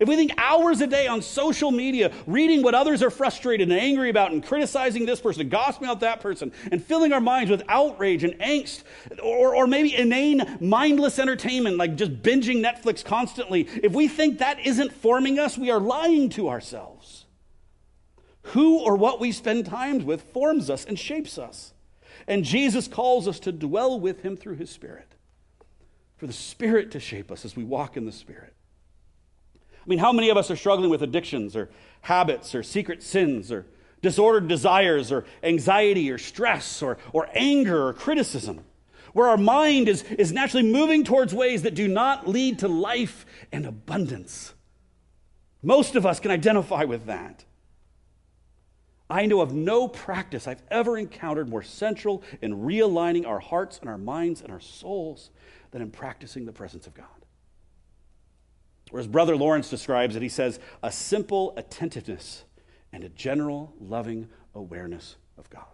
If we think hours a day on social media, reading what others are frustrated and angry about and criticizing this person, gossiping about that person, and filling our minds with outrage and angst, or, or maybe inane, mindless entertainment like just binging Netflix constantly, if we think that isn't forming us, we are lying to ourselves. Who or what we spend time with forms us and shapes us. And Jesus calls us to dwell with him through his Spirit, for the Spirit to shape us as we walk in the Spirit. I mean, how many of us are struggling with addictions or habits or secret sins or disordered desires or anxiety or stress or, or anger or criticism? Where our mind is, is naturally moving towards ways that do not lead to life and abundance. Most of us can identify with that. I know of no practice I've ever encountered more central in realigning our hearts and our minds and our souls than in practicing the presence of God. Or as Brother Lawrence describes it, he says, a simple attentiveness and a general loving awareness of God.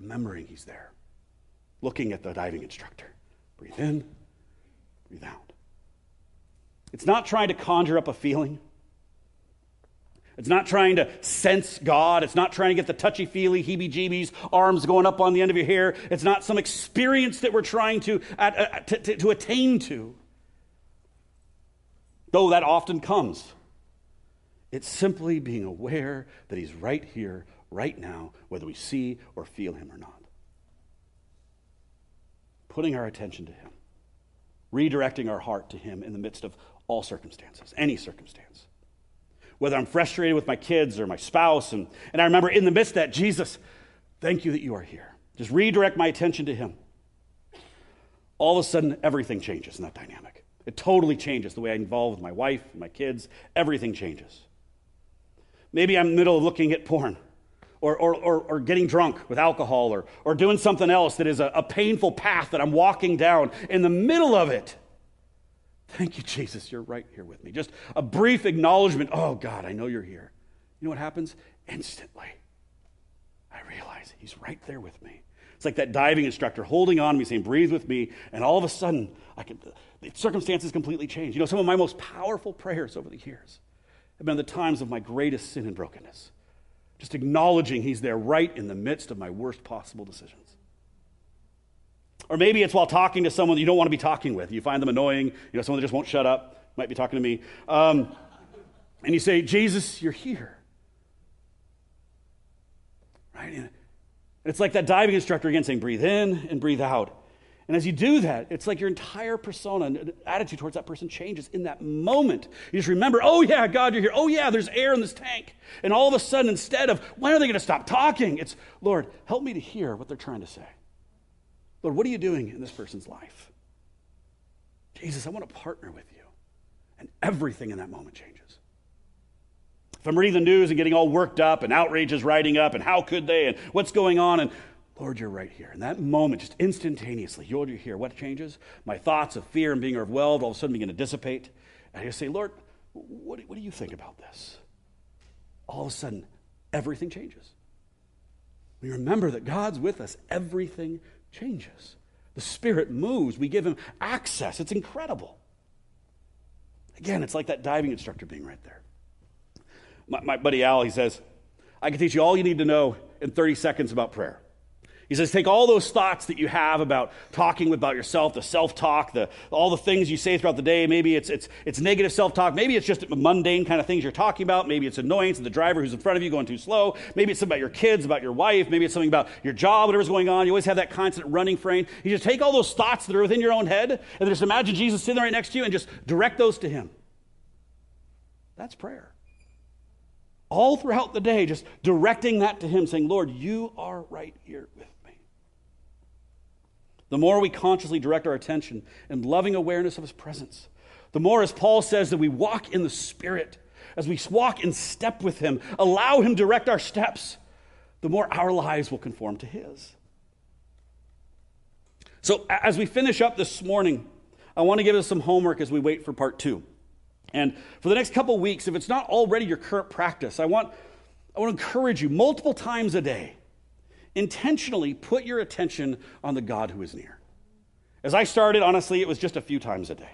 Remembering He's there, looking at the diving instructor. Breathe in, breathe out. It's not trying to conjure up a feeling. It's not trying to sense God. It's not trying to get the touchy feely, heebie jeebies, arms going up on the end of your hair. It's not some experience that we're trying to, uh, to, to, to attain to. Though that often comes. It's simply being aware that He's right here, right now, whether we see or feel Him or not. Putting our attention to Him, redirecting our heart to Him in the midst of all circumstances, any circumstance. Whether I'm frustrated with my kids or my spouse, and, and I remember in the midst that, Jesus, thank you that you are here. Just redirect my attention to Him. All of a sudden, everything changes in that dynamic. It totally changes the way I involve with my wife, my kids, everything changes. Maybe I'm in the middle of looking at porn or, or, or, or, getting drunk with alcohol or, or doing something else that is a, a painful path that I'm walking down. In the middle of it, Thank you, Jesus, you're right here with me. Just a brief acknowledgement. Oh, God, I know you're here. You know what happens? Instantly, I realize He's right there with me. It's like that diving instructor holding on to me, saying, Breathe with me. And all of a sudden, I can, the circumstances completely change. You know, some of my most powerful prayers over the years have been the times of my greatest sin and brokenness. Just acknowledging He's there right in the midst of my worst possible decisions. Or maybe it's while talking to someone you don't want to be talking with. You find them annoying, you know, someone that just won't shut up, might be talking to me. Um, and you say, Jesus, you're here. Right? And it's like that diving instructor again saying, breathe in and breathe out. And as you do that, it's like your entire persona and attitude towards that person changes in that moment. You just remember, oh, yeah, God, you're here. Oh, yeah, there's air in this tank. And all of a sudden, instead of, when are they going to stop talking? It's, Lord, help me to hear what they're trying to say. Lord, what are you doing in this person's life? Jesus, I want to partner with you. And everything in that moment changes. If I'm reading the news and getting all worked up and outrage is riding up and how could they and what's going on and Lord, you're right here. In that moment, just instantaneously, Lord, you're here. What changes? My thoughts of fear and being overwhelmed all of a sudden begin to dissipate. And I say, Lord, what, what do you think about this? All of a sudden, everything changes. We remember that God's with us, everything changes. The Spirit moves. We give Him access. It's incredible. Again, it's like that diving instructor being right there. My, my buddy Al, he says, I can teach you all you need to know in 30 seconds about prayer. He says, take all those thoughts that you have about talking about yourself, the self talk, the, all the things you say throughout the day. Maybe it's, it's, it's negative self talk. Maybe it's just mundane kind of things you're talking about. Maybe it's annoyance of the driver who's in front of you going too slow. Maybe it's something about your kids, about your wife. Maybe it's something about your job, whatever's going on. You always have that constant running frame. You just take all those thoughts that are within your own head and just imagine Jesus sitting right next to you and just direct those to Him. That's prayer all throughout the day, just directing that to Him, saying, Lord, you are right here with me. the more we consciously direct our attention and loving awareness of his presence, the more, as Paul says, that we walk in the Spirit, as we walk in step with him, allow him direct our steps, the more our lives will conform to his. So, as we finish up this morning, I want to give us some homework as we wait for part two. And for the next couple weeks, if it's not already your current practice, I want, I want to encourage you multiple times a day intentionally put your attention on the God who is near. As I started, honestly, it was just a few times a day.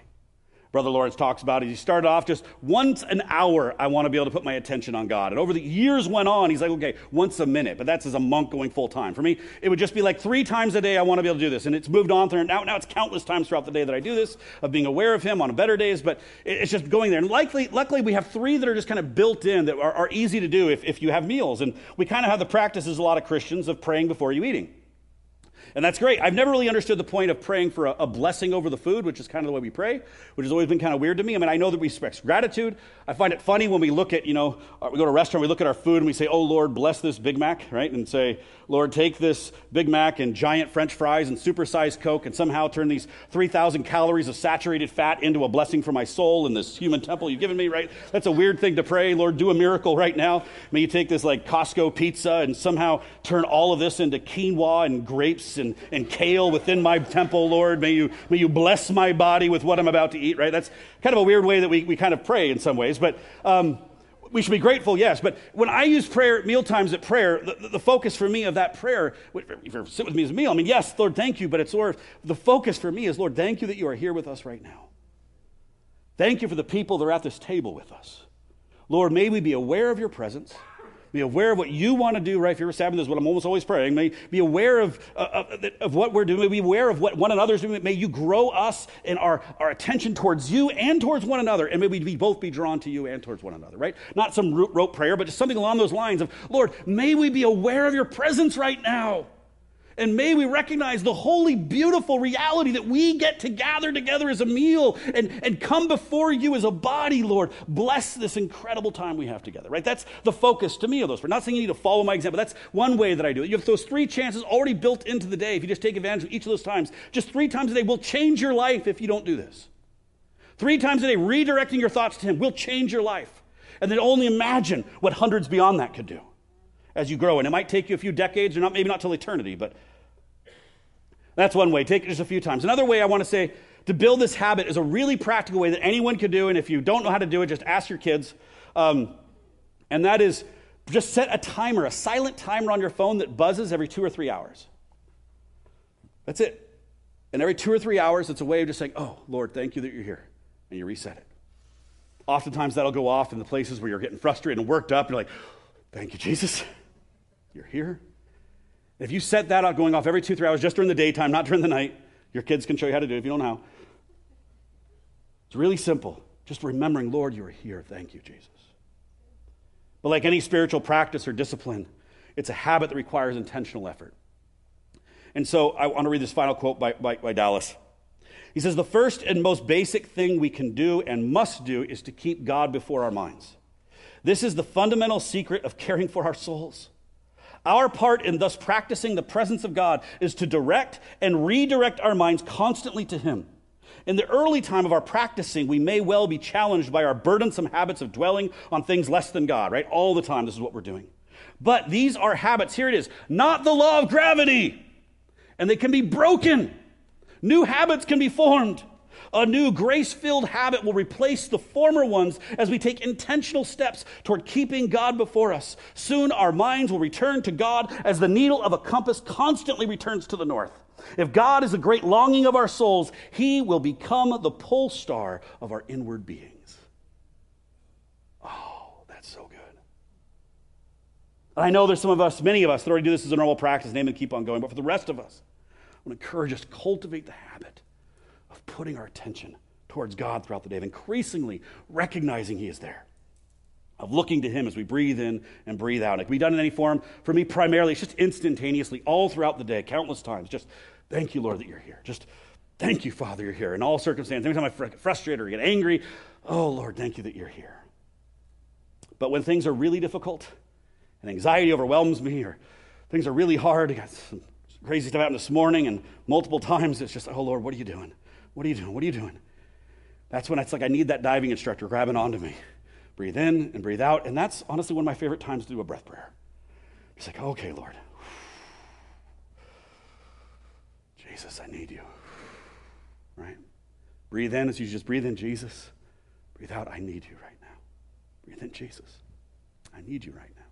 Brother Lawrence talks about it. He started off just once an hour, I want to be able to put my attention on God. And over the years went on, he's like, okay, once a minute. But that's as a monk going full time. For me, it would just be like three times a day I want to be able to do this. And it's moved on through. Now, now it's countless times throughout the day that I do this, of being aware of him on better days. But it's just going there. And likely, luckily, we have three that are just kind of built in that are, are easy to do if, if you have meals. And we kind of have the practices, a lot of Christians, of praying before you eating. And that's great. I've never really understood the point of praying for a, a, blessing over the food, which is kind of the way we pray, which has always been kind of weird to me. I mean, I know that we express gratitude. I find it funny when we look at, you know, uh, we go to a restaurant, we look at our food, and we say, oh, Lord, bless this Big Mac, right? And say, Lord, take this Big Mac and giant French fries and supersized Coke and somehow turn these 3,000 calories of saturated fat into a blessing for my soul in this human temple you've given me, right? That's a weird thing to pray. Lord, do a miracle right now. May you take this like Costco pizza and somehow turn all of this into quinoa and grapes and, and kale within my temple, Lord. May you, may you bless my body with what I'm about to eat, right? That's kind of a weird way that we, we kind of pray in some ways. But, um, we should be grateful, yes, but when I use prayer, meal times at prayer, the, the, focus for me of that prayer, if you sit with me as a meal, I mean, yes, Lord, thank you, but it's Lord, the focus for me is, Lord, thank you that you are here with us right now. Thank you for the people that are at this table with us. Lord, may we be aware of your presence. Be aware of what you want to do, right? You're Sabbath, is what I'm almost always praying. May be aware of, uh, of, of, what we're doing. May be aware of what one another's doing. May you grow us in our, our attention towards you and towards one another. And may we both be drawn to you and towards one another, right? Not some rote prayer, but just something along those lines of, Lord, may we be aware of your presence right now. And may we recognize the holy, beautiful reality that we get to gather together as a meal and, and come before you as a body, Lord. Bless this incredible time we have together, right? That's the focus to me of those. We're not saying you need to follow my example. That's one way that I do it. You have those three chances already built into the day. If you just take advantage of each of those times, just three times a day will change your life if you don't do this. Three times a day, redirecting your thoughts to Him will change your life. And then only imagine what hundreds beyond that could do as you grow. And it might take you a few decades, or not, maybe not till eternity, but that's one way. Take it just a few times. Another way I want to say to build this habit is a really practical way that anyone could do. And if you don't know how to do it, just ask your kids. Um, and that is just set a timer, a silent timer on your phone that buzzes every two or three hours. That's it. And every two or three hours, it's a way of just saying, Oh, Lord, thank you that you're here. And you reset it. Oftentimes, that'll go off in the places where you're getting frustrated and worked up. And You're like, Thank you, Jesus. You're here. If you set that out going off every two, three hours just during the daytime, not during the night, your kids can show you how to do it if you don't know how. It's really simple. Just remembering, Lord, you are here. Thank you, Jesus. But like any spiritual practice or discipline, it's a habit that requires intentional effort. And so I want to read this final quote by, by, by Dallas. He says, The first and most basic thing we can do and must do is to keep God before our minds. This is the fundamental secret of caring for our souls. Our part in thus practicing the presence of God is to direct and redirect our minds constantly to Him. In the early time of our practicing, we may well be challenged by our burdensome habits of dwelling on things less than God, right? All the time, this is what we're doing. But these are habits, here it is, not the law of gravity. And they can be broken. New habits can be formed. A new grace filled habit will replace the former ones as we take intentional steps toward keeping God before us. Soon our minds will return to God as the needle of a compass constantly returns to the north. If God is the great longing of our souls, He will become the pole star of our inward beings. Oh, that's so good. I know there's some of us, many of us, that already do this as a normal practice, name and keep on going. But for the rest of us, I want to encourage us to cultivate the habit putting our attention towards God throughout the day, of increasingly recognizing He is there, of looking to Him as we breathe in and breathe out. It can be done in any form. For me, primarily, it's just instantaneously, all throughout the day, countless times. Just thank you, Lord, that you're here. Just thank you, Father, you're here. In all circumstances, Every time I get frustrated or get angry, oh, Lord, thank you that you're here. But when things are really difficult and anxiety overwhelms me or things are really hard, I got some crazy stuff happened this morning and multiple times, it's just, oh, Lord, what are you doing? What are you doing? What are you doing? That's when it's like I need that diving instructor grabbing onto me. Breathe in and breathe out. And that's honestly one of my favorite times to do a breath prayer. It's like, okay, Lord. Jesus, I need you. Right? Breathe in as you just breathe in Jesus. Breathe out, I need you right now. Breathe in Jesus. I need you right now.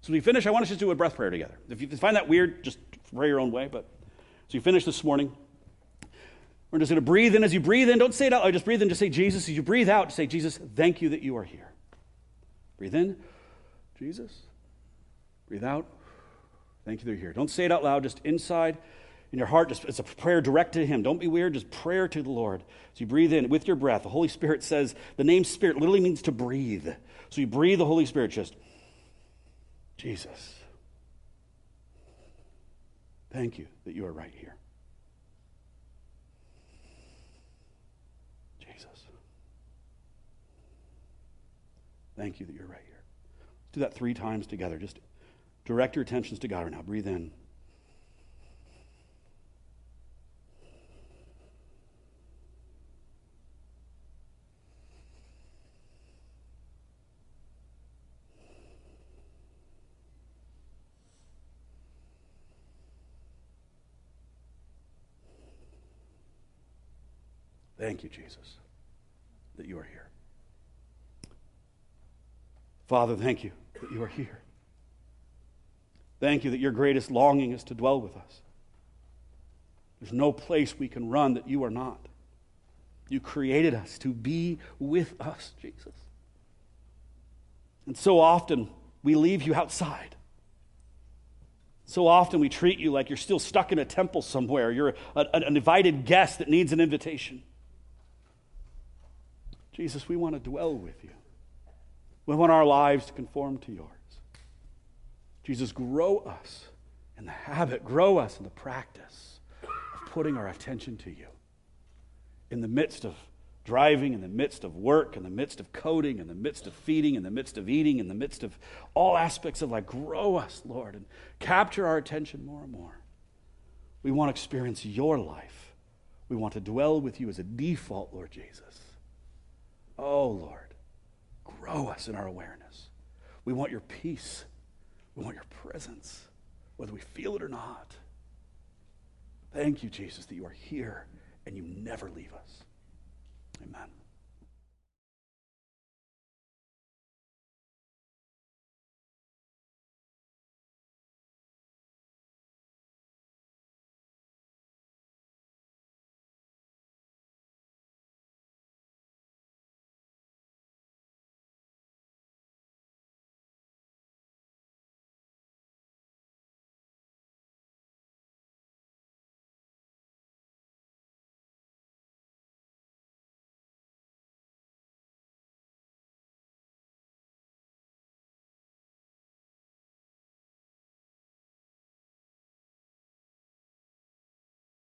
So we finish, I want us to do a breath prayer together. If you find that weird, just pray your own way. But so you finish this morning. We're just going to breathe in as you breathe in. Don't say it out loud. Just breathe in. Just say Jesus. As you breathe out, say, Jesus, thank you that you are here. Breathe in. Jesus. Breathe out. Thank you that you're here. Don't say it out loud. Just inside in your heart. Just, it's a prayer direct to Him. Don't be weird. Just prayer to the Lord. So you breathe in with your breath. The Holy Spirit says the name Spirit literally means to breathe. So you breathe the Holy Spirit. Just Jesus. Thank you that you are right here. Jesus. Thank you that you're right here. Do that three times together. Just direct your attentions to God right now. Breathe in. Thank you, Jesus, that you are here. Father, thank you that you are here. Thank you that your greatest longing is to dwell with us. There's no place we can run that you are not. You created us to be with us, Jesus. And so often we leave you outside. So often we treat you like you're still stuck in a temple somewhere. You're a, an invited guest that needs an invitation. Jesus, we want to dwell with you. We want our lives to conform to yours. Jesus, grow us in the habit, grow us in the practice of putting our attention to you. In the midst of driving, in the midst of work, in the midst of coding, in the midst of feeding, in the midst of eating, in the midst of all aspects of life, grow us, Lord, and capture our attention more and more. We want to experience your life. We want to dwell with you as a default, Lord Jesus. Oh, Lord, grow us in our awareness. We want your peace. We want your presence, whether we feel it or not. Thank you, Jesus, that you are here and you never leave us. Amen.